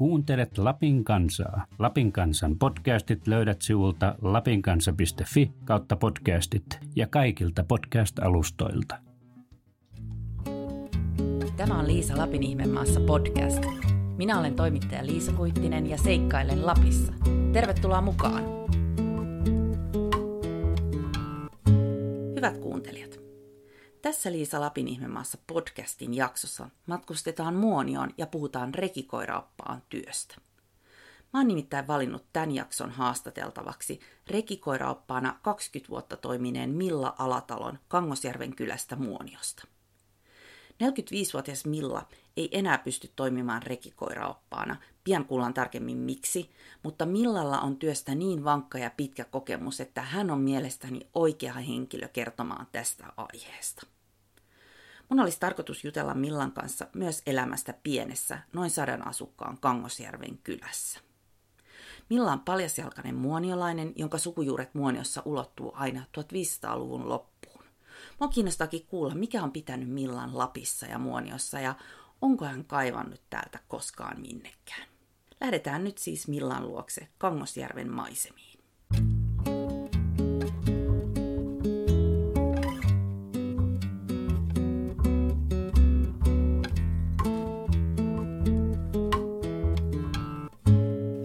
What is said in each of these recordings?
Kuuntelet Lapin kansaa. Lapin kansan podcastit löydät sivulta lapinkansa.fi kautta podcastit ja kaikilta podcast-alustoilta. Tämä on Liisa Lapin ihmemaassa podcast. Minä olen toimittaja Liisa Kuittinen ja seikkailen Lapissa. Tervetuloa mukaan! Hyvät kuuntelijat, tässä Liisa Lapin ihmemaassa podcastin jaksossa matkustetaan Muonioon ja puhutaan rekikoiraoppaan työstä. Mä oon nimittäin valinnut tämän jakson haastateltavaksi rekikoiraoppaana 20 vuotta toimineen Milla Alatalon Kangosjärven kylästä Muoniosta. 45-vuotias Milla ei enää pysty toimimaan rekikoiraoppaana. Pian kuullaan tarkemmin miksi, mutta Millalla on työstä niin vankka ja pitkä kokemus, että hän on mielestäni oikea henkilö kertomaan tästä aiheesta. Mun olisi tarkoitus jutella Millan kanssa myös elämästä pienessä, noin sadan asukkaan Kangosjärven kylässä. Milla on paljasjalkainen muoniolainen, jonka sukujuuret Muoniossa ulottuu aina 1500-luvun loppuun. Mua kiinnostaakin kuulla, mikä on pitänyt Millan Lapissa ja Muoniossa ja onko hän kaivannut täältä koskaan minnekään. Lähdetään nyt siis Millan luokse Kangosjärven maisemiin.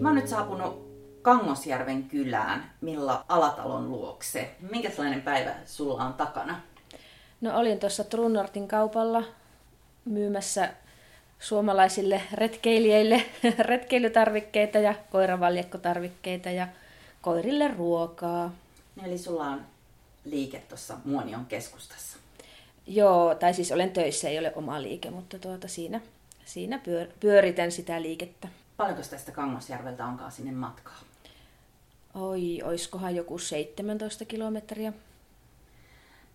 Mä oon nyt saapunut Kangosjärven kylään, Milla Alatalon luokse. Minkälainen päivä sulla on takana? No olin tuossa Trunnortin kaupalla myymässä suomalaisille retkeilijöille retkeilytarvikkeita ja koiravaljakkotarvikkeita ja koirille ruokaa. Eli sulla on liike tuossa Muonion keskustassa. Joo, tai siis olen töissä, ei ole oma liike, mutta tuota siinä, siinä pyör, pyöritän sitä liikettä. Paljonko tästä Kangosjärveltä onkaan sinne matkaa? Oi, oiskohan joku 17 kilometriä.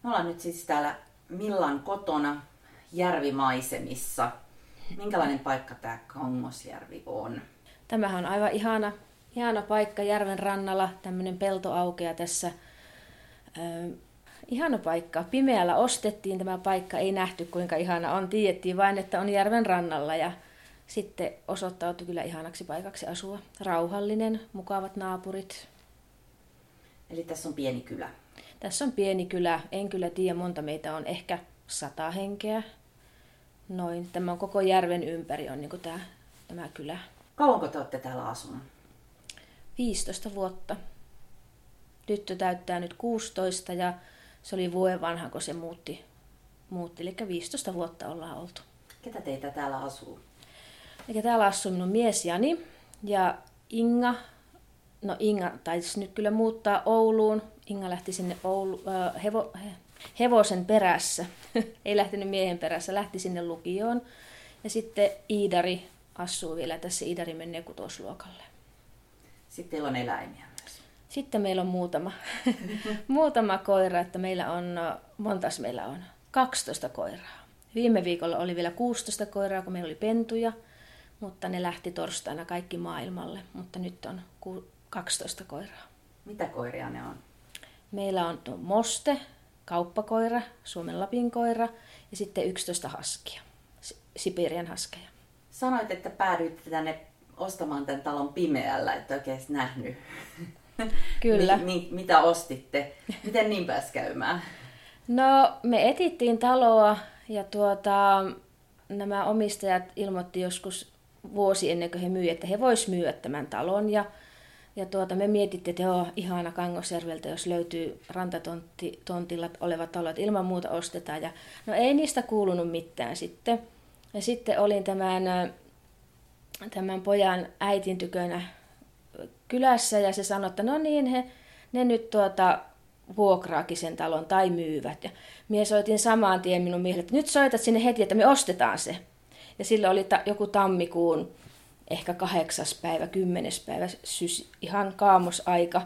Me ollaan nyt siis täällä Millan kotona järvimaisemissa. Minkälainen paikka tämä Kangosjärvi on? Tämähän on aivan ihana, ihana paikka järven rannalla, tämmöinen pelto aukeaa tässä. Ö, ihana paikka. Pimeällä ostettiin tämä paikka, ei nähty kuinka ihana on. Tiedettiin vain, että on järven rannalla ja sitten osoittautui kyllä ihanaksi paikaksi asua. Rauhallinen, mukavat naapurit. Eli tässä on pieni kylä. Tässä on pieni kylä, en kyllä tiedä monta meitä on, ehkä sata henkeä. Noin, tämä on koko järven ympäri on niin tämä, tämä kylä. Kauanko te olette täällä asunut? 15 vuotta. Tyttö täyttää nyt 16 ja se oli vuoden vanha, kun se muutti. muutti. Eli 15 vuotta ollaan oltu. Ketä teitä täällä asuu? Eli täällä asuu minun mies Jani ja Inga. No Inga taisi nyt kyllä muuttaa Ouluun. Inga lähti sinne Oulu, äh, hevo, he, hevosen perässä. Ei lähtenyt miehen perässä, lähti sinne lukioon. Ja sitten Iidari asuu vielä tässä. Iidari menee kutosluokalle. Sitten teillä on eläimiä myös. Sitten meillä on muutama, muutama koira, että meillä on, montas meillä on? 12 koiraa. Viime viikolla oli vielä 16 koiraa, kun meillä oli pentuja, mutta ne lähti torstaina kaikki maailmalle, mutta nyt on 12 koiraa. Mitä koiria ne on? Meillä on tuo Moste, kauppakoira, Suomen Lapin koira ja sitten 11 haskia, Siperian haskeja. Sanoit, että päädyitte tänne ostamaan tämän talon pimeällä, että oikein nähnyt. Kyllä. mi, mi, mitä ostitte? Miten niin pääsi käymään? No, me etittiin taloa ja tuota, nämä omistajat ilmoitti joskus vuosi ennen kuin he myi, että he vois myyä tämän talon. Ja, ja tuota, me mietittiin, että joo, ihana Kangosjärveltä, jos löytyy rantatontilla oleva talo, että ilman muuta ostetaan. Ja, no ei niistä kuulunut mitään sitten. Ja sitten olin tämän, tämän pojan äitin tykönä kylässä ja se sanoi, että no niin, he, ne nyt tuota, vuokraakin sen talon tai myyvät. Ja minä soitin samaan tien minun miehelle, että nyt soitat sinne heti, että me ostetaan se. Ja sillä oli ta- joku tammikuun ehkä kahdeksas päivä, kymmenes päivä, sys, ihan kaamosaika.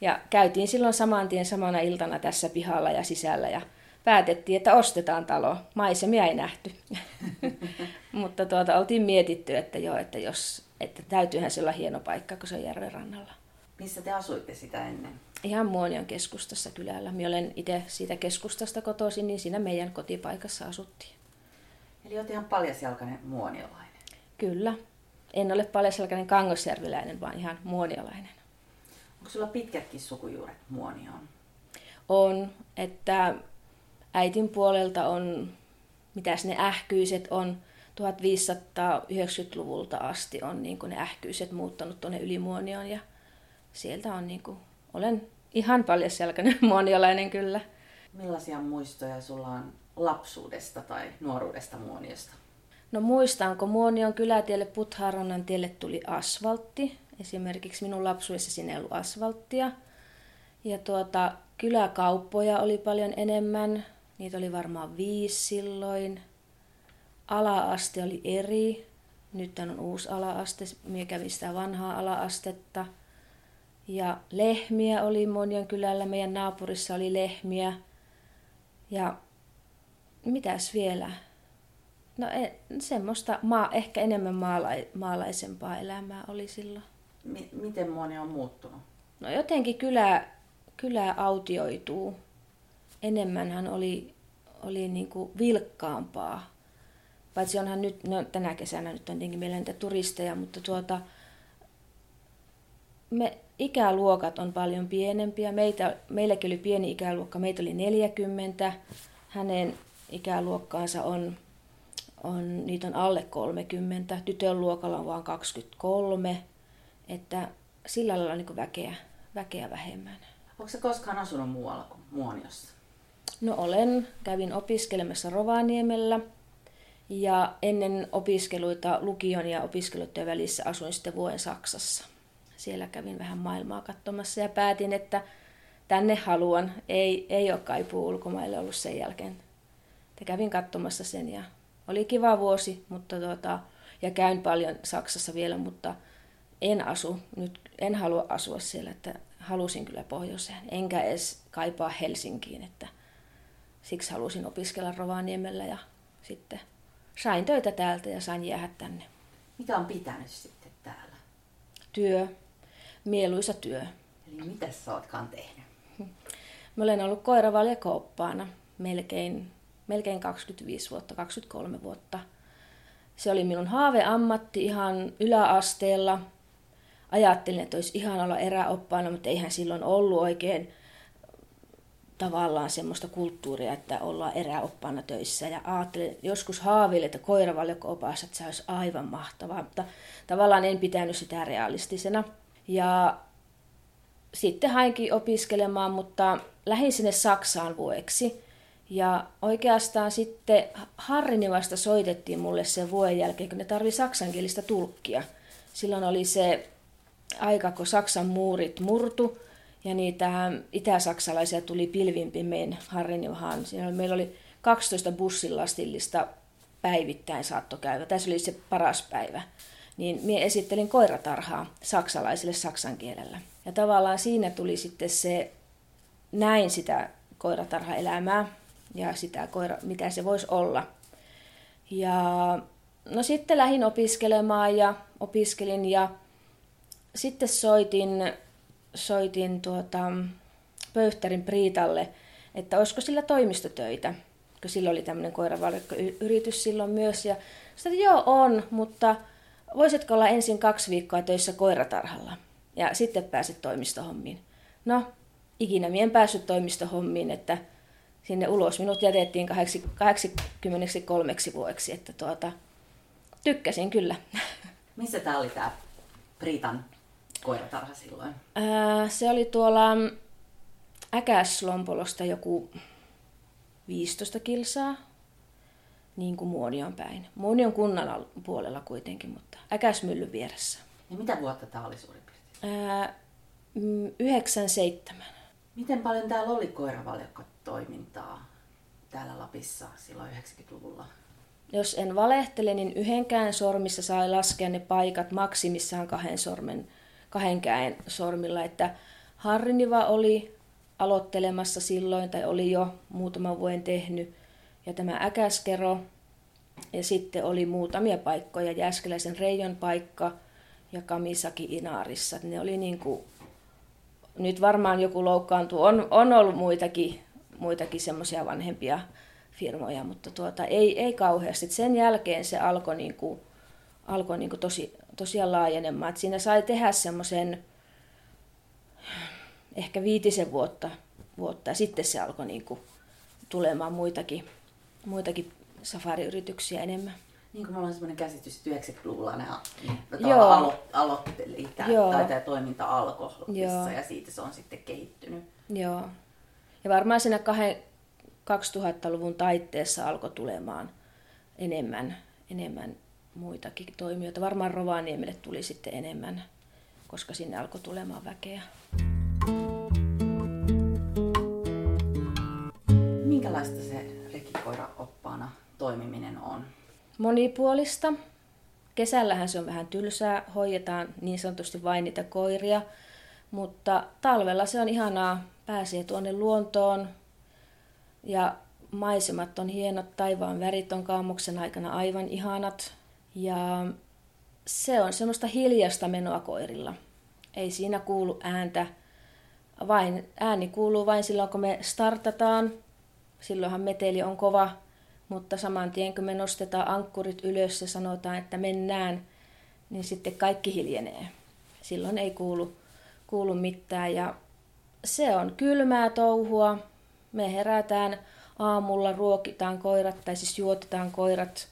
Ja käytiin silloin saman tien samana iltana tässä pihalla ja sisällä ja päätettiin, että ostetaan talo. Maisemia ei nähty. Mutta tuota, oltiin mietitty, että joo, että, jos, että täytyyhän se olla hieno paikka, kun se on järven rannalla. Missä te asuitte sitä ennen? Ihan Muonion keskustassa kylällä. Minä olen itse siitä keskustasta kotoisin, niin siinä meidän kotipaikassa asuttiin. Eli olet ihan paljasjalkainen muoniolainen. Kyllä. En ole paljaselkäinen kangosjärviläinen, vaan ihan muoniolainen. Onko sulla pitkätkin sukujuuret muonioon? On, että äitin puolelta on, mitäs ne ähkyiset on, 1590-luvulta asti on niin ne ähkyiset muuttanut tuonne ylimuonioon ja sieltä on niin kuin, olen ihan paljasjalkainen muoniolainen kyllä. Millaisia muistoja sulla on lapsuudesta tai nuoruudesta muoniosta? No muistanko, Muonion kylätielle Putharannan tielle tuli asfaltti. Esimerkiksi minun lapsuudessa sinne ei ollut asfalttia. Ja tuota, kyläkauppoja oli paljon enemmän. Niitä oli varmaan viisi silloin. Ala-aste oli eri. Nyt on uusi ala-aste. Minä kävin sitä vanhaa ala-astetta. Ja lehmiä oli Monion kylällä. Meidän naapurissa oli lehmiä. Ja mitäs vielä? No e, semmoista maa, ehkä enemmän maala, maalaisempaa elämää oli silloin. M- miten moni on muuttunut? No jotenkin kylä, kylä autioituu. Enemmänhän oli, oli niin kuin vilkkaampaa. Paitsi onhan nyt, no tänä kesänä nyt on tietenkin meillä niitä turisteja, mutta tuota, me, ikäluokat on paljon pienempiä. Meitä, meilläkin oli pieni ikäluokka, meitä oli 40. Hänen ikäluokkaansa on on, niitä on alle 30, tytön luokalla on vain 23, että sillä lailla niin väkeä, väkeä vähemmän. Onko se koskaan asunut muualla kuin Muoniossa? No olen, kävin opiskelemassa Rovaniemellä ja ennen opiskeluita lukion ja opiskeluiden välissä asuin sitten vuoden Saksassa. Siellä kävin vähän maailmaa katsomassa ja päätin, että tänne haluan. Ei, ei ole kaipuu ulkomaille ollut sen jälkeen. Ja kävin katsomassa sen ja oli kiva vuosi, mutta tuota, ja käyn paljon Saksassa vielä, mutta en asu, nyt en halua asua siellä, että halusin kyllä pohjoiseen, enkä edes kaipaa Helsinkiin, että siksi halusin opiskella Rovaniemellä ja sitten sain töitä täältä ja sain jäädä tänne. Mikä on pitänyt sitten täällä? Työ, mieluisa työ. Eli mitä sä ootkaan tehnyt? Mä olen ollut koiravaljakooppaana melkein melkein 25 vuotta, 23 vuotta. Se oli minun haaveammatti ihan yläasteella. Ajattelin, että olisi ihan olla eräoppaana, mutta eihän silloin ollut oikein tavallaan semmoista kulttuuria, että ollaan eräoppaana töissä. Ja ajattelin joskus haaveille, että koiravaljakko-opassa, että se olisi aivan mahtavaa, mutta tavallaan en pitänyt sitä realistisena. Ja sitten hainkin opiskelemaan, mutta lähdin sinne Saksaan vuoksi. Ja oikeastaan sitten Harrinivasta soitettiin mulle sen vuoden jälkeen, kun ne tarvi saksankielistä tulkkia. Silloin oli se aika, kun Saksan muurit murtu ja niitä itä-saksalaisia tuli pilvimpimeen Harrinivahaan. Siinä meillä oli 12 bussilastillista päivittäin saatto käydä. Tässä oli se paras päivä. Niin minä esittelin koiratarhaa saksalaisille saksan kielellä. Ja tavallaan siinä tuli sitten se, näin sitä koiratarhaelämää ja sitä koira, mitä se voisi olla. Ja no sitten lähdin opiskelemaan ja opiskelin ja sitten soitin, soitin tuota, Pöyhtärin Priitalle, että olisiko sillä toimistotöitä, kun sillä oli tämmöinen koiravalkko-yritys silloin myös. Ja sitten joo on, mutta voisitko olla ensin kaksi viikkoa töissä koiratarhalla ja sitten pääset toimistohommiin. No, ikinä mien päässyt toimistohommiin, että sinne ulos. Minut jätettiin 83 vuodeksi, että tuota, tykkäsin kyllä. Missä tämä oli tämä Priitan koiratarha silloin? Ää, se oli tuolla Äkäslompolosta joku 15 kilsaa, niin kuin Muonion päin. Muonion kunnan puolella kuitenkin, mutta Äkäsmyllyn vieressä. Ja mitä vuotta tämä oli suurin piirtein? Ää, 97. Miten paljon täällä oli koiravaljakko toimintaa täällä Lapissa silloin 90-luvulla? Jos en valehtele, niin yhdenkään sormissa sai laskea ne paikat maksimissaan kahden, sormen, kahden käen sormilla. Että Harriniva oli aloittelemassa silloin, tai oli jo muutaman vuoden tehnyt, ja tämä Äkäskero, ja sitten oli muutamia paikkoja, Jäskeläisen Reijon paikka ja Kamisaki Inaarissa. Ne oli niin kuin, nyt varmaan joku loukkaantuu, on, on ollut muitakin muitakin semmoisia vanhempia firmoja, mutta tuota, ei, ei kauheasti. Sen jälkeen se alkoi, niin kuin, alkoi niin kuin tosi, tosiaan laajenemaan. Et siinä sai tehdä semmoisen ehkä viitisen vuotta, vuotta ja sitten se alkoi niin kuin tulemaan muitakin, muitakin safariyrityksiä enemmän. Niin kuin mulla on sellainen käsitys, että 90-luvulla ne Joo. alo- aloitteli, tämä, Joo. tai tämä toiminta alkoi ja siitä se on sitten kehittynyt. Joo. Ja varmaan siinä kahden- 2000-luvun taitteessa alkoi tulemaan enemmän, enemmän muitakin toimijoita. Varmaan Rovaniemelle tuli sitten enemmän, koska sinne alkoi tulemaan väkeä. Minkälaista se rekikoira-oppaana toimiminen on? Monipuolista. Kesällähän se on vähän tylsää, hoidetaan niin sanotusti vain niitä koiria, mutta talvella se on ihanaa, pääsee tuonne luontoon ja maisemat on hienot, taivaan värit on kaamuksen aikana aivan ihanat ja se on semmoista hiljasta menoa koirilla. Ei siinä kuulu ääntä, vain, ääni kuuluu vain silloin kun me startataan, silloinhan meteli on kova, mutta saman tien kun me nostetaan ankkurit ylös ja sanotaan, että mennään, niin sitten kaikki hiljenee. Silloin ei kuulu, kuulu mitään ja se on kylmää touhua. Me herätään aamulla, ruokitaan koirat tai siis juotetaan koirat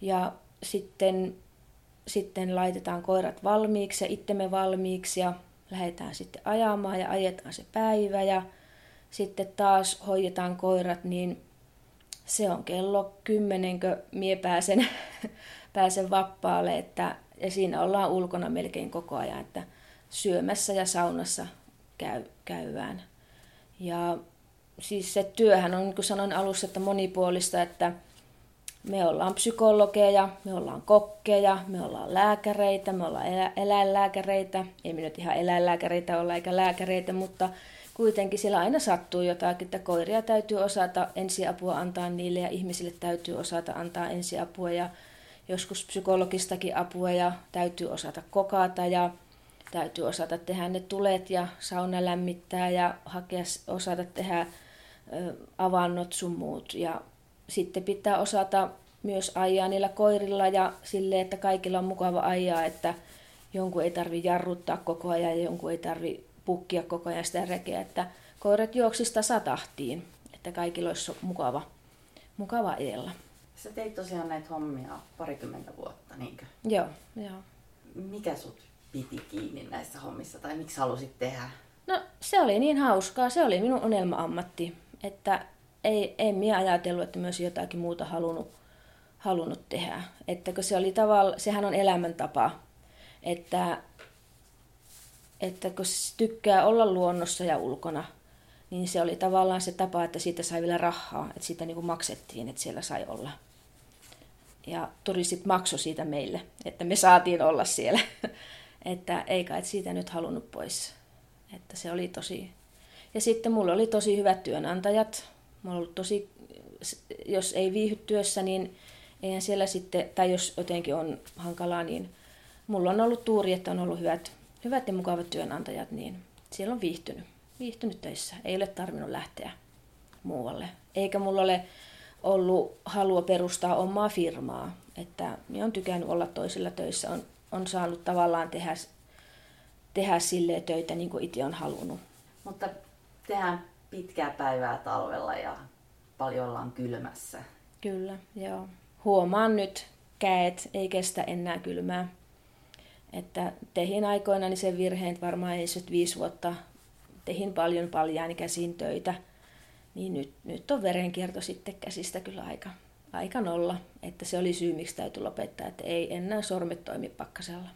ja sitten, sitten laitetaan koirat valmiiksi ja itsemme valmiiksi ja lähdetään sitten ajamaan ja ajetaan se päivä ja sitten taas hoidetaan koirat, niin se on kello kymmenenkö mie pääsen, pääsen vappaalle, että, ja siinä ollaan ulkona melkein koko ajan, että syömässä ja saunassa käy, käydään. Ja siis se työhän on, niin kuin sanoin alussa, että monipuolista, että me ollaan psykologeja, me ollaan kokkeja, me ollaan lääkäreitä, me ollaan elä, eläinlääkäreitä. Ei me nyt ihan eläinlääkäreitä olla eikä lääkäreitä, mutta kuitenkin siellä aina sattuu jotakin, että koiria täytyy osata ensiapua antaa niille ja ihmisille täytyy osata antaa ensiapua ja joskus psykologistakin apua ja täytyy osata kokata ja täytyy osata tehdä ne tulet ja sauna lämmittää ja hakea, osata tehdä avannot sun muut. Ja sitten pitää osata myös ajaa niillä koirilla ja sille, että kaikilla on mukava ajaa, että jonkun ei tarvi jarruttaa koko ajan ja jonkun ei tarvi pukkia koko ajan sitä rekeä, että koirat juoksista satahtiin, että kaikilla olisi mukava, mukava edellä. Sä teit tosiaan näitä hommia parikymmentä vuotta, niinkö? Joo, joo. Mikä sut piti kiinni näissä hommissa tai miksi halusit tehdä? No se oli niin hauskaa, se oli minun unelma-ammatti, että ei, ei minä ajatellut, että myös jotakin muuta halunnut, halunnut tehdä. Että se oli tavalla, sehän on elämäntapa, että, että kun tykkää olla luonnossa ja ulkona, niin se oli tavallaan se tapa, että siitä sai vielä rahaa, että siitä niin kuin maksettiin, että siellä sai olla. Ja turistit maksoi siitä meille, että me saatiin olla siellä. Että ei kai siitä nyt halunnut pois. Että se oli tosi... Ja sitten mulla oli tosi hyvät työnantajat. Mulla oli tosi... Jos ei viihdy työssä, niin eihän siellä sitten... Tai jos jotenkin on hankalaa, niin mulla on ollut tuuri, että on ollut hyvät, hyvät ja mukavat työnantajat, niin siellä on viihtynyt. Viihtynyt töissä. Ei ole tarvinnut lähteä muualle. Eikä mulla ole ollut halua perustaa omaa firmaa. Että minä on tykännyt olla toisilla töissä. On, on saanut tavallaan tehdä, tehdä sille töitä niin kuin itse on halunnut. Mutta tehdään pitkää päivää talvella ja paljon ollaan kylmässä. Kyllä, joo. Huomaan nyt, käet ei kestä enää kylmää. Että tehin aikoina niin sen virheen, että varmaan ei viisi vuotta tehin paljon paljaani käsin töitä, niin nyt, nyt on verenkierto sitten käsistä kyllä aika, aika nolla. Että se oli syy, miksi täytyy lopettaa, että ei enää sormet toimi pakkasella.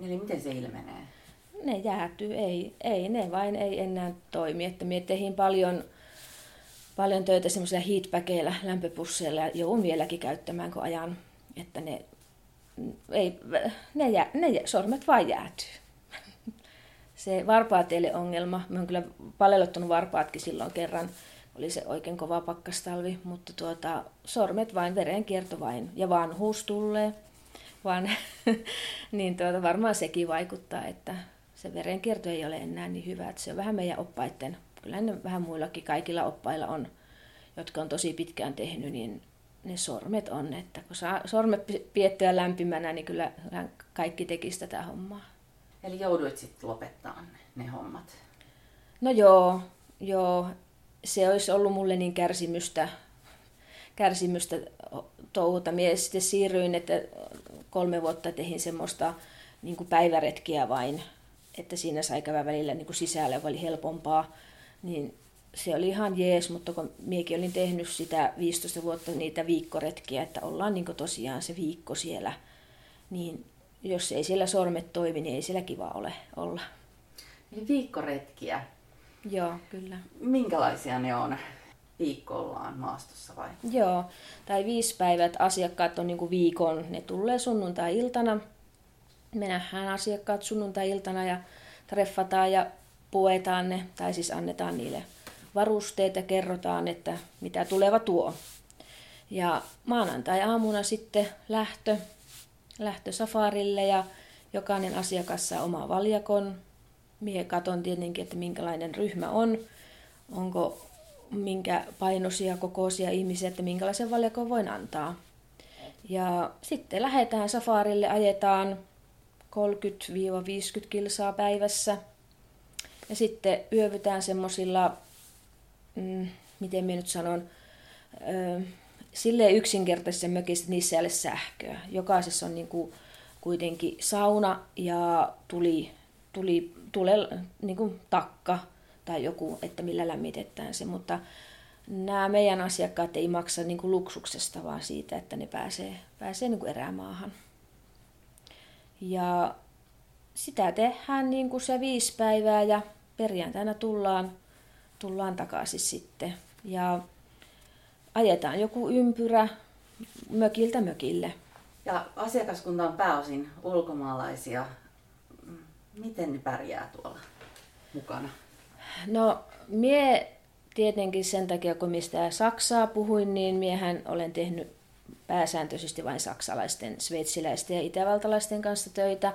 Eli miten se ilmenee? Ne jäätyy, ei, ei ne vain ei enää toimi. Että me tehin paljon, paljon töitä semmoisilla heatbackeilla, lämpöpusseilla ja joudun vieläkin käyttämään, kun ajan, että ne, ei, ne, jää, ne jää, sormet vain jäätyy. Se varpaateille ongelma. Mä oon kyllä palelottanut varpaatkin silloin kerran. Oli se oikein kova pakkastalvi, mutta tuota, sormet vain, verenkierto vain ja vanhuus tulee. Vaan, niin tuota, varmaan sekin vaikuttaa, että se verenkierto ei ole enää niin hyvä. Että se on vähän meidän oppaiden, kyllä ne vähän muillakin kaikilla oppailla on, jotka on tosi pitkään tehnyt, niin ne sormet on. Että kun saa sormet piettyä lämpimänä, niin kyllä kaikki tekisi tätä hommaa. Eli jouduit sitten lopettaa ne, ne hommat? No joo, joo. Se olisi ollut mulle niin kärsimystä, kärsimystä touhuta. Mie sitten siirryin, että kolme vuotta tehin semmoista niin kuin päiväretkiä vain, että siinä sai käydä välillä niin kuin sisällä, oli helpompaa. Niin se oli ihan jees, mutta kun miekin olin tehnyt sitä 15 vuotta niitä viikkoretkiä, että ollaan niin tosiaan se viikko siellä, niin jos ei siellä sormet toimi, niin ei siellä kiva ole olla. Eli viikkoretkiä. Joo, kyllä. Minkälaisia ne on? Viikkollaan maastossa vai? Joo, tai viisi päivät asiakkaat on niin kuin viikon, ne tulee sunnuntai-iltana. Me nähdään asiakkaat sunnuntai-iltana ja treffataan ja puetaan ne, tai siis annetaan niille varusteet ja kerrotaan, että mitä tuleva tuo. Ja maanantai-aamuna sitten lähtö, lähtö safarille ja jokainen asiakas saa oma valjakon. Mie katon tietenkin, että minkälainen ryhmä on, onko minkä painoisia, kokoisia ihmisiä, että minkälaisen valjakon voin antaa. Ja sitten lähdetään safarille, ajetaan 30-50 kilsaa päivässä. Ja sitten yövytään semmoisilla mm, miten minä nyt sanon, ö, silleen yksinkertaisessa mökissä, niissä ei ole sähköä. Jokaisessa on niin kuin kuitenkin sauna ja tuli, tuli, tule, niin kuin takka tai joku, että millä lämmitetään se, mutta nämä meidän asiakkaat ei maksa niin kuin luksuksesta, vaan siitä, että ne pääsee, pääsee niin kuin erämaahan. Ja sitä tehdään niin kuin se viisi päivää ja perjantaina tullaan tullaan takaisin sitten. Ja ajetaan joku ympyrä mökiltä mökille. Ja asiakaskunta on pääosin ulkomaalaisia. Miten ne pärjää tuolla mukana? No, mie tietenkin sen takia, kun mistä Saksaa puhuin, niin miehän olen tehnyt pääsääntöisesti vain saksalaisten, sveitsiläisten ja itävaltalaisten kanssa töitä,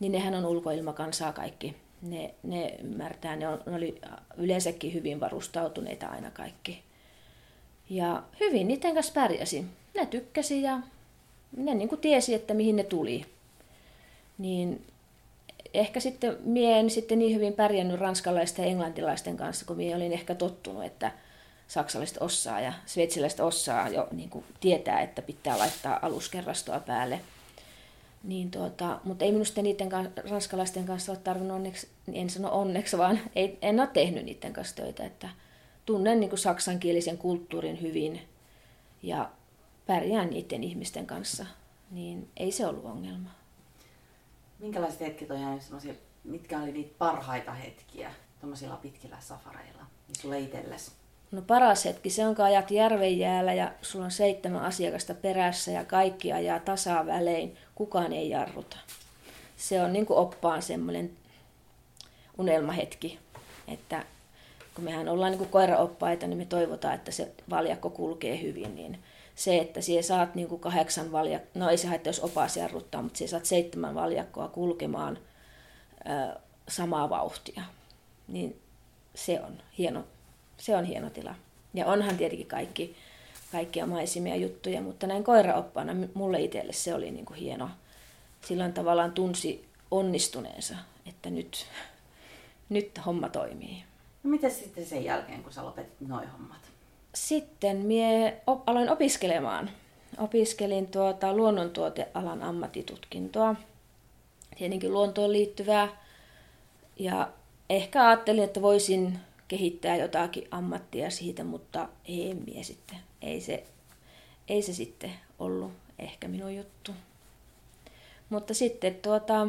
niin nehän on ulkoilmakansaa kaikki ne, ne ymmärtää, ne, on, ne oli yleensäkin hyvin varustautuneita aina kaikki. Ja hyvin niiden kanssa pärjäsin. Ne tykkäsi ja ne niin kuin tiesi, että mihin ne tuli. Niin ehkä sitten mie en sitten niin hyvin pärjännyt ranskalaisten ja englantilaisten kanssa, kun mie olin ehkä tottunut, että saksalaiset osaa ja sveitsiläiset osaa jo niin kuin tietää, että pitää laittaa aluskerrastoa päälle – niin tuota, mutta ei minusta niiden kanssa, ranskalaisten kanssa ole tarvinnut onneksi, en sano onneksi, vaan ei, en ole tehnyt niiden kanssa töitä. Että tunnen niin kuin saksankielisen kulttuurin hyvin ja pärjään niiden ihmisten kanssa, niin ei se ollut ongelma. Minkälaiset hetket on jäänyt mitkä oli niitä parhaita hetkiä tuommoisilla pitkillä safareilla, niin sulle itsellesi? No paras hetki, se on kun ajat järven jäällä ja sulla on seitsemän asiakasta perässä ja kaikki ajaa tasavälein, kukaan ei jarruta. Se on niin kuin oppaan semmoinen unelmahetki, että kun mehän ollaan niin kuin koiraoppaita, niin me toivotaan, että se valjakko kulkee hyvin, niin se, että siellä saat niin kuin kahdeksan valjakkoa, no ei se haittaa, jos opas jarruttaa, mutta siellä saat seitsemän valjakkoa kulkemaan ö, samaa vauhtia, niin se on hieno se on hieno tila. Ja onhan tietenkin kaikki, kaikkia maisimia juttuja, mutta näin koiraoppana mulle itselle se oli niin kuin hieno. Silloin tavallaan tunsi onnistuneensa, että nyt, nyt homma toimii. No mitä sitten sen jälkeen, kun sä lopetit noin hommat? Sitten mie op- aloin opiskelemaan. Opiskelin tuota luonnontuotealan ammattitutkintoa, tietenkin luontoon liittyvää. Ja ehkä ajattelin, että voisin kehittää jotakin ammattia siitä, mutta ei mie sitten. Ei se, ei se sitten ollut ehkä minun juttu. Mutta sitten tuota,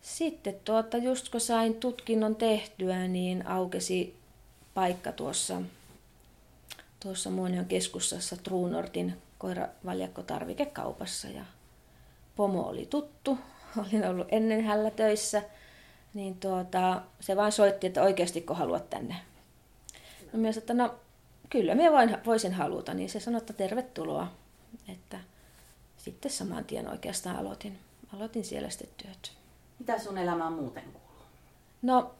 sitten tuota, just kun sain tutkinnon tehtyä, niin aukesi paikka tuossa, tuossa Muonion keskustassa Truunortin koiravaljakkotarvikekaupassa ja pomo oli tuttu, olin ollut ennen hällä töissä – niin tuota, se vain soitti, että oikeasti kun haluat tänne. No myös, että no kyllä minä voin, voisin haluta, niin se sanoi, että tervetuloa. Että sitten saman tien oikeastaan aloitin, aloitin siellä sitten työt. Mitä sun elämään muuten kuuluu? No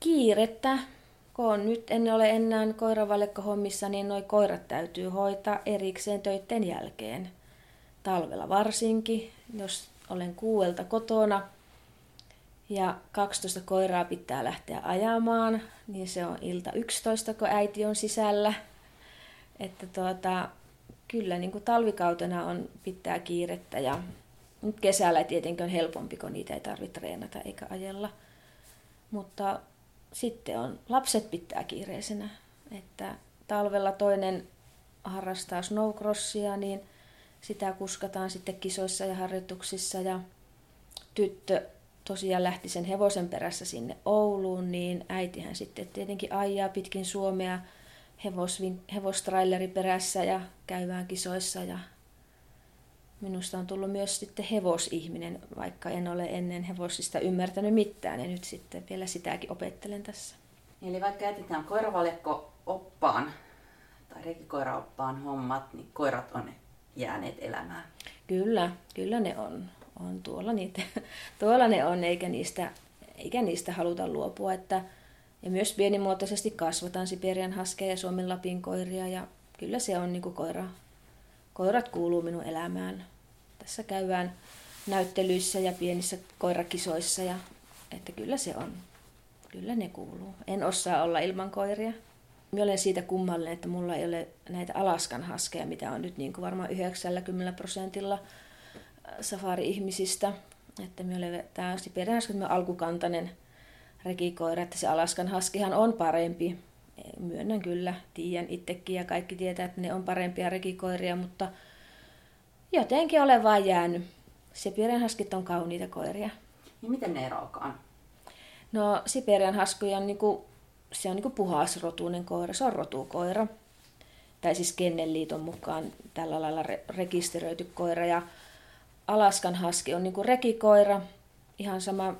kiirettä, kun nyt en ole enää koiravaljakkohommissa, niin noi koirat täytyy hoitaa erikseen töiden jälkeen. Talvella varsinkin, jos olen kuuelta kotona ja 12 koiraa pitää lähteä ajamaan, niin se on ilta 11, kun äiti on sisällä. Että tuota, kyllä niin kuin talvikautena on pitää kiirettä ja nyt kesällä tietenkin on helpompi, kun niitä ei tarvitse treenata eikä ajella. Mutta sitten on, lapset pitää kiireisenä. Että talvella toinen harrastaa snowcrossia, niin sitä kuskataan sitten kisoissa ja harjoituksissa. Ja tyttö tosiaan lähti sen hevosen perässä sinne Ouluun, niin äitihän sitten tietenkin ajaa pitkin Suomea hevostraileri perässä ja käyvään kisoissa ja minusta on tullut myös sitten hevosihminen, vaikka en ole ennen hevosista ymmärtänyt mitään ja nyt sitten vielä sitäkin opettelen tässä. Eli vaikka jätetään koiravaljakko oppaan tai rekikoiraoppaan hommat, niin koirat on jääneet elämään. Kyllä, kyllä ne on. on tuolla, niitä, tuolla ne on, eikä niistä, eikä niistä haluta luopua. Että, ja myös pienimuotoisesti kasvataan Siberian haskeja ja Suomen Lapin koiria ja kyllä se on niin kuin koira, koirat kuuluu minun elämään. Tässä käydään näyttelyissä ja pienissä koirakisoissa ja että kyllä se on. Kyllä ne kuuluu. En osaa olla ilman koiria. Minä olen siitä kummallinen, että mulla ei ole näitä Alaskan haskeja, mitä on nyt niin kuin varmaan 90 prosentilla äh, safari-ihmisistä. Että minä olen tämä Siberian alkukantainen rekikoira, että se Alaskan haskihan on parempi. Myönnän kyllä, tiedän itsekin ja kaikki tietää, että ne on parempia rekikoiria, mutta jotenkin olen vain jäänyt. Siberian haskit on kauniita koiria. Niin miten ne eroakaan? No Siberian haskuja on niinku, se on niinku puhasrotuinen koira, se on rotukoira. Tai siis Kennelliiton mukaan tällä lailla re- rekisteröity koira. Ja Alaskan haski on niinku rekikoira, ihan sama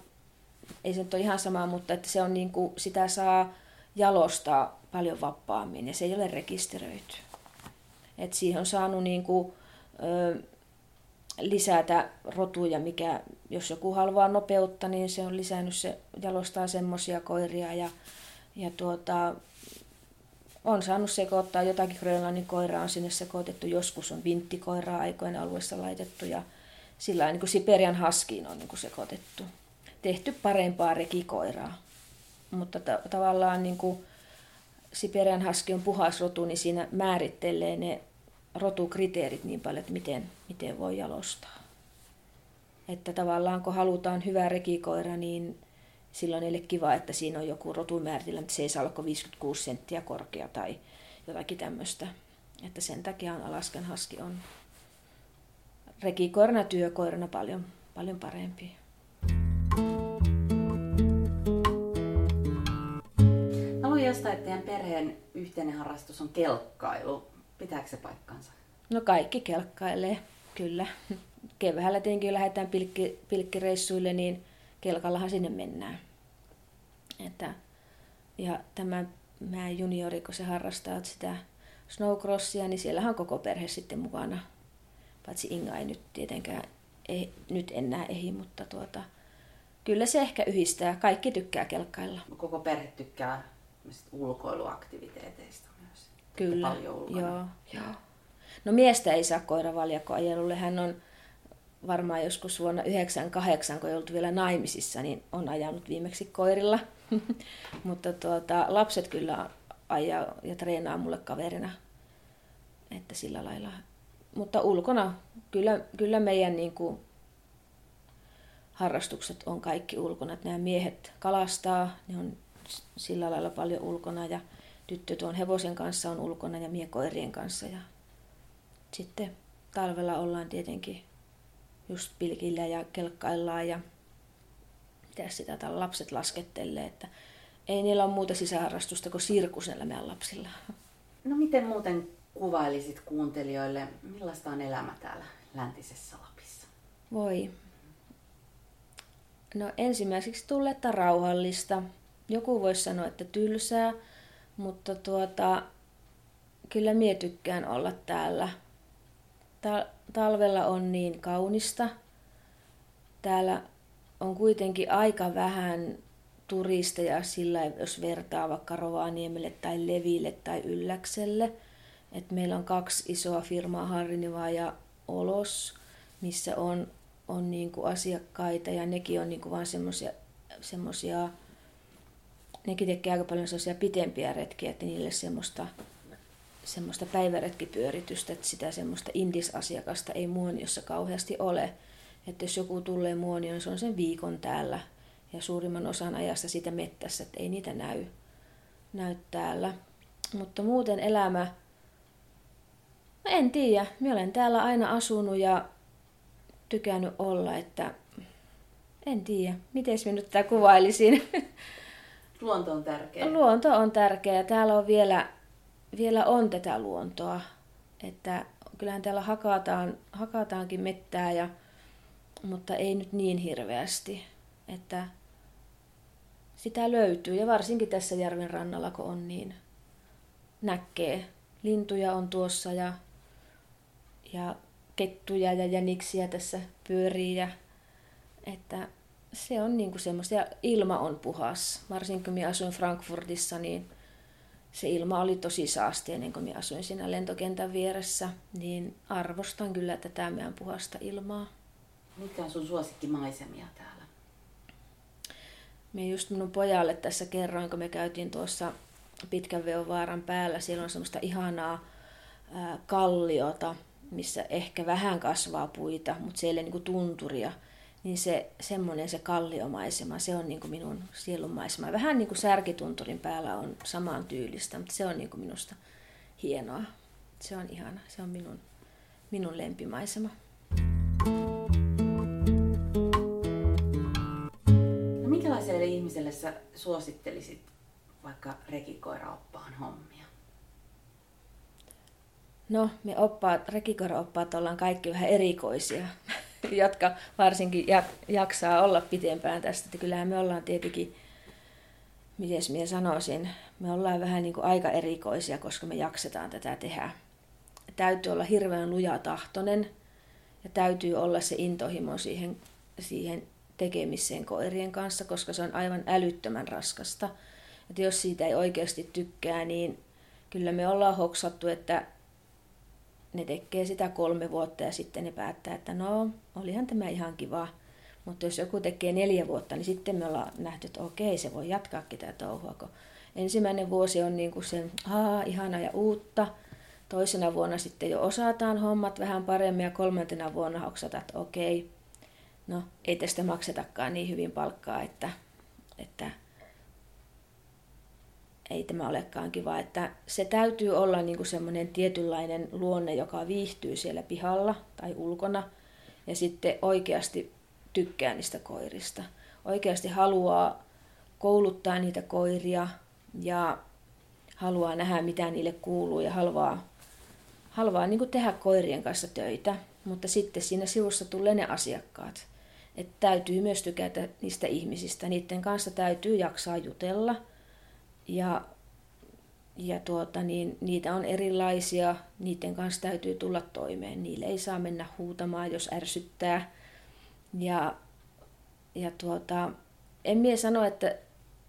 ei se nyt ole ihan sama, mutta että se on niin kuin, sitä saa jalostaa paljon vapaammin ja se ei ole rekisteröity. Et siihen on saanut niin kuin, ö, lisätä rotuja, mikä jos joku haluaa nopeutta, niin se on lisännyt, se jalostaa semmoisia koiria ja, ja tuota, on saanut sekoittaa jotakin Grönlannin koiraa on sinne sekoitettu, joskus on vinttikoiraa aikoina alueessa laitettu ja sillä niin kuin Siperian haskiin on niin kuin sekoitettu tehty parempaa rekikoiraa. Mutta ta- tavallaan niin kuin Siperian haski on puhas rotu, niin siinä määrittelee ne rotukriteerit niin paljon, että miten, miten voi jalostaa. Että tavallaan kun halutaan hyvä rekikoira, niin silloin ei ole kiva, että siinä on joku rotumääritelmä, että se ei saa olla 56 senttiä korkea tai jotakin tämmöistä. Että sen takia on Alaskan haski on rekikoirana työkoirana paljon, paljon parempi. Jostain, että teidän perheen yhteinen harrastus on kelkkailu. Pitääkö se paikkansa? No kaikki kelkkailee, kyllä. Keväällä tietenkin lähdetään pilkki, pilkkireissuille, niin kelkallahan sinne mennään. Että, ja tämä mä juniori, kun se harrastaa sitä snowcrossia, niin siellähän on koko perhe sitten mukana. Paitsi Inga ei nyt tietenkään ei, nyt enää ehi, mutta tuota, kyllä se ehkä yhdistää. Kaikki tykkää kelkkailla. Koko perhe tykkää ulkoiluaktiviteeteista myös. Kyllä, paljon joo, joo. No miestä ei saa koiravaljakkoajelulle. Hän on varmaan joskus vuonna 1998, kun ei ollut vielä naimisissa, niin on ajanut viimeksi koirilla. Mutta tuota, lapset kyllä ajaa ja treenaa mulle kaverina. Että sillä lailla. Mutta ulkona, kyllä, kyllä meidän niin kuin, harrastukset on kaikki ulkona. Että nämä miehet kalastaa, ne on sillä lailla paljon ulkona ja tyttö tuon hevosen kanssa on ulkona ja mie koirien kanssa. Ja sitten talvella ollaan tietenkin just pilkillä ja kelkkaillaan ja mitä sitä täällä lapset laskettelee, että ei niillä ole muuta sisäharrastusta kuin sirkus näillä meidän lapsilla. No miten muuten kuvailisit kuuntelijoille, millaista on elämä täällä läntisessä Lapissa? Voi. No ensimmäiseksi tulee, että rauhallista joku voisi sanoa, että tylsää, mutta tuota, kyllä mie tykkään olla täällä. Talvella on niin kaunista. Täällä on kuitenkin aika vähän turisteja sillä, jos vertaa vaikka Rovaniemelle tai Leville tai Ylläkselle. Et meillä on kaksi isoa firmaa, Harriniva ja Olos, missä on, on niinku asiakkaita ja nekin on niinku vaan semmoisia semmosia, nekin tekee aika paljon sellaisia pitempiä retkiä, että niille semmoista, semmoista päiväretkipyöritystä, että sitä semmoista indisasiakasta ei muoniossa kauheasti ole. Että jos joku tulee muonioon, niin se on sen viikon täällä ja suurimman osan ajasta sitä mettässä, että ei niitä näy, näy täällä. Mutta muuten elämä, no en tiedä, minä olen täällä aina asunut ja tykännyt olla, että en tiedä, miten minä nyt tätä kuvailisin. Luonto on tärkeä. Luonto on tärkeä. Täällä on vielä, vielä on tätä luontoa. Että kyllähän täällä hakataan, hakataankin mettää, ja, mutta ei nyt niin hirveästi. Että sitä löytyy ja varsinkin tässä järven rannalla kun on niin näkee. Lintuja on tuossa ja, ja kettuja ja jäniksiä tässä pyörii ja että se on niinku semmoista ja ilma on puhas. Varsinkin kun minä asuin Frankfurtissa, niin se ilma oli tosi saasteinen, kun minä asuin siinä lentokentän vieressä, niin arvostan kyllä tätä meidän puhasta ilmaa. Mitkä on sun suosikkimaisemia täällä? Me just minun pojalle tässä kerroin, kun me käytiin tuossa Pitkän vaaran päällä. Siellä on semmoista ihanaa kalliota, missä ehkä vähän kasvaa puita, mutta siellä ei niin tunturia. Niin se semmoinen se kalliomaisema, se on niin kuin minun sielunmaisema. Vähän niin kuin särkitunturin päällä on samaan tyylistä, mutta se on niin kuin minusta hienoa. Se on ihana, se on minun, minun lempimaisema. minkälaiselle ihmiselle sä suosittelisit vaikka rekikoiraoppaan hommia? No, me oppaat, rekikoiraoppaat ollaan kaikki vähän erikoisia, jotka varsinkin jaksaa olla pitempään tästä. Että kyllähän me ollaan tietenkin, miten minä sanoisin, me ollaan vähän niin kuin aika erikoisia, koska me jaksetaan tätä tehdä. Täytyy olla hirveän lujatahtoinen ja täytyy olla se intohimo siihen, siihen tekemiseen koirien kanssa, koska se on aivan älyttömän raskasta. Että jos siitä ei oikeasti tykkää, niin kyllä me ollaan hoksattu, että ne tekee sitä kolme vuotta ja sitten ne päättää, että no, olihan tämä ihan kiva. Mutta jos joku tekee neljä vuotta, niin sitten me ollaan nähty, että okei, se voi jatkaa tätä touhua. Kun ensimmäinen vuosi on niin kuin sen, haa, ihana ja uutta. Toisena vuonna sitten jo osataan hommat vähän paremmin ja kolmantena vuonna hoksataan, että okei, no ei tästä maksetakaan niin hyvin palkkaa, että, että ei tämä olekaan kiva. Että se täytyy olla niin kuin semmoinen tietynlainen luonne, joka viihtyy siellä pihalla tai ulkona ja sitten oikeasti tykkää niistä koirista. Oikeasti haluaa kouluttaa niitä koiria ja haluaa nähdä, mitä niille kuuluu ja haluaa, haluaa niin kuin tehdä koirien kanssa töitä. Mutta sitten siinä sivussa tulee ne asiakkaat. Että täytyy myös tykätä niistä ihmisistä. Niiden kanssa täytyy jaksaa jutella. Ja, ja tuota, niin, niitä on erilaisia. Niiden kanssa täytyy tulla toimeen. Niille ei saa mennä huutamaan, jos ärsyttää. Ja, ja tuota, en mie sano, että,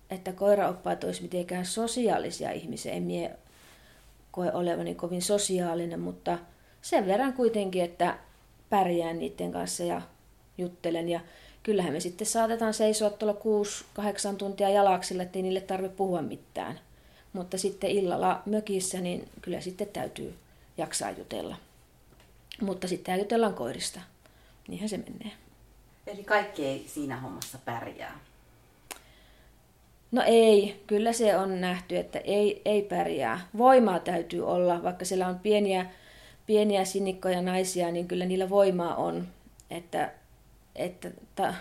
että koiraoppaat olisi mitenkään sosiaalisia ihmisiä. En mie koe olevani kovin sosiaalinen, mutta sen verran kuitenkin, että pärjään niiden kanssa ja juttelen. Ja kyllähän me sitten saatetaan seisoa tuolla 6-8 tuntia jalaksilla, ettei niille tarvitse puhua mitään. Mutta sitten illalla mökissä, niin kyllä sitten täytyy jaksaa jutella. Mutta sitten jutellaan koirista. Niinhän se menee. Eli kaikki ei siinä hommassa pärjää? No ei, kyllä se on nähty, että ei, ei pärjää. Voimaa täytyy olla, vaikka siellä on pieniä, pieniä sinikkoja naisia, niin kyllä niillä voimaa on. Että että ta,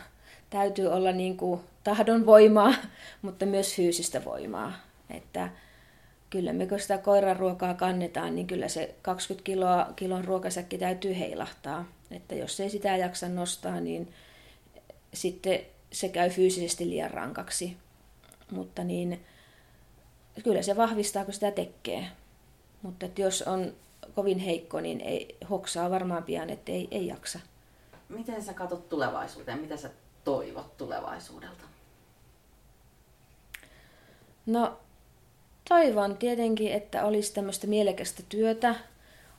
täytyy olla niin kuin tahdon voimaa, mutta myös fyysistä voimaa. Että kyllä me kun sitä koiran ruokaa kannetaan, niin kyllä se 20 kiloa, kilon ruokasäkki täytyy heilahtaa. Että jos ei sitä jaksa nostaa, niin sitten se käy fyysisesti liian rankaksi. Mutta niin, kyllä se vahvistaa, kun sitä tekee. Mutta että jos on kovin heikko, niin ei, hoksaa varmaan pian, että ei, ei jaksa miten sä katsot tulevaisuuteen? Mitä sä toivot tulevaisuudelta? No toivon tietenkin, että olisi tämmöistä mielekästä työtä.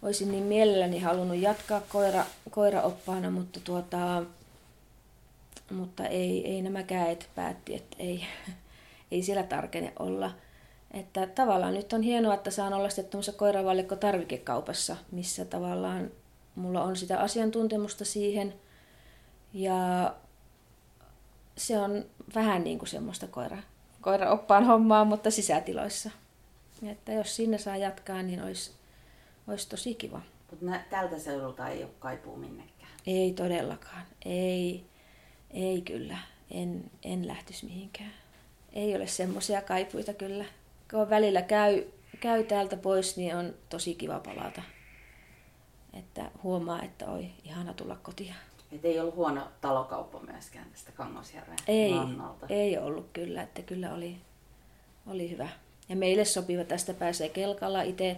Olisin niin mielelläni halunnut jatkaa koira, koiraoppaana, mutta, tuota, mutta ei, ei nämä käet päätti, että ei, ei siellä tarkene olla. Että tavallaan nyt on hienoa, että saan olla sitten tuossa koiravallikko tarvikekaupassa, missä tavallaan mulla on sitä asiantuntemusta siihen. Ja se on vähän niin kuin semmoista koira, koiraoppaan hommaa, mutta sisätiloissa. Että jos sinne saa jatkaa, niin olisi, olisi tosi kiva. Mutta tältä seudulta ei ole kaipuu minnekään. Ei todellakaan. Ei, ei kyllä. En, en lähtisi mihinkään. Ei ole semmoisia kaipuita kyllä. Kun välillä käy, käy täältä pois, niin on tosi kiva palata. Että huomaa, että oi, ihana tulla kotiin. Et ei ollut huono talokauppa myöskään tästä Kangosjärven ei, Ei ollut kyllä, että kyllä oli, oli hyvä. Ja meille sopiva tästä pääsee kelkalla itse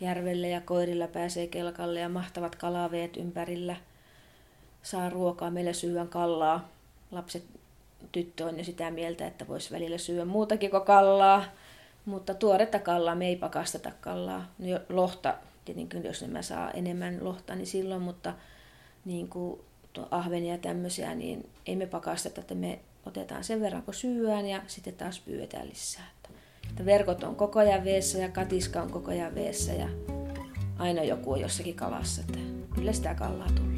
järvelle ja koirilla pääsee kelkalle ja mahtavat kalaveet ympärillä. Saa ruokaa, meillä syön kallaa. Lapset, tyttö on jo sitä mieltä, että voisi välillä syödä muutakin kuin kallaa. Mutta tuoretta kallaa, me ei pakasteta kallaa. Lohta, tietenkin jos mä saa enemmän lohta, niin silloin, mutta niin kuin ahvenia ja tämmöisiä, niin ei me pakasteta, että me otetaan sen verran, kun syöään ja sitten taas pyydetään lisää. Että verkot on koko ajan veessä ja katiska on koko ajan veessä ja aina joku on jossakin kalassa. Että kyllä sitä kallaa tulee.